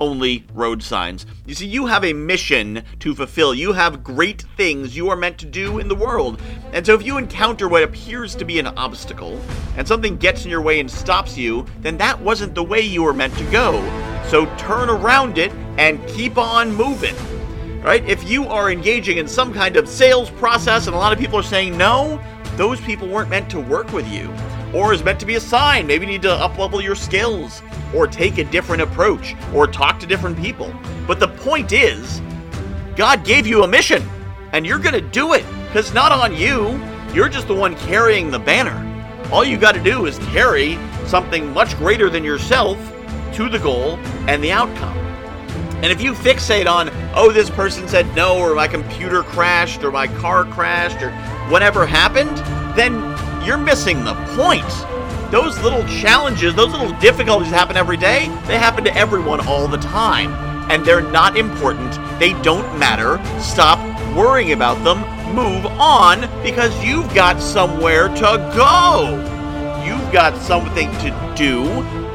only road signs. You see, you have a mission to fulfill. You have great things you are meant to do in the world. And so if you encounter what appears to be an obstacle, and something gets in your way and stops you, then that wasn't the way you were meant to go. So turn around it and keep on moving. Right? If you are engaging in some kind of sales process and a lot of people are saying no, those people weren't meant to work with you or is meant to be a sign. Maybe you need to uplevel your skills or take a different approach or talk to different people. But the point is, God gave you a mission and you're going to do it because not on you. You're just the one carrying the banner. All you got to do is carry something much greater than yourself to the goal and the outcome. And if you fixate on, oh, this person said no, or my computer crashed, or my car crashed, or whatever happened, then you're missing the point. Those little challenges, those little difficulties happen every day. They happen to everyone all the time. And they're not important. They don't matter. Stop worrying about them. Move on because you've got somewhere to go. You've got something to do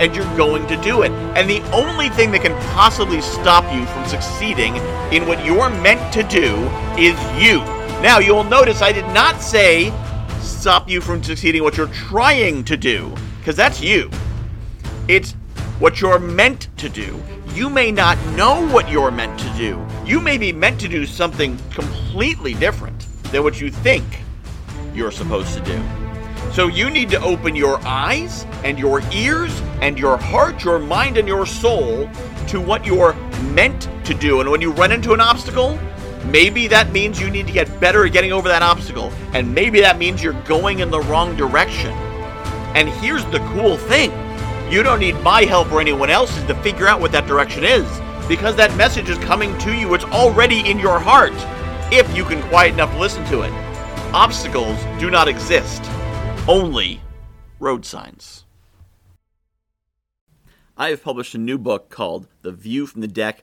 and you're going to do it. And the only thing that can possibly stop you from succeeding in what you're meant to do is you. Now, you'll notice I did not say stop you from succeeding what you're trying to do, because that's you. It's what you're meant to do. You may not know what you're meant to do. You may be meant to do something completely different than what you think you're supposed to do. So you need to open your eyes and your ears and your heart, your mind, and your soul to what you're meant to do. And when you run into an obstacle, Maybe that means you need to get better at getting over that obstacle, and maybe that means you're going in the wrong direction. And here's the cool thing you don't need my help or anyone else's to figure out what that direction is, because that message is coming to you. It's already in your heart, if you can quiet enough to listen to it. Obstacles do not exist, only road signs. I have published a new book called The View from the Deck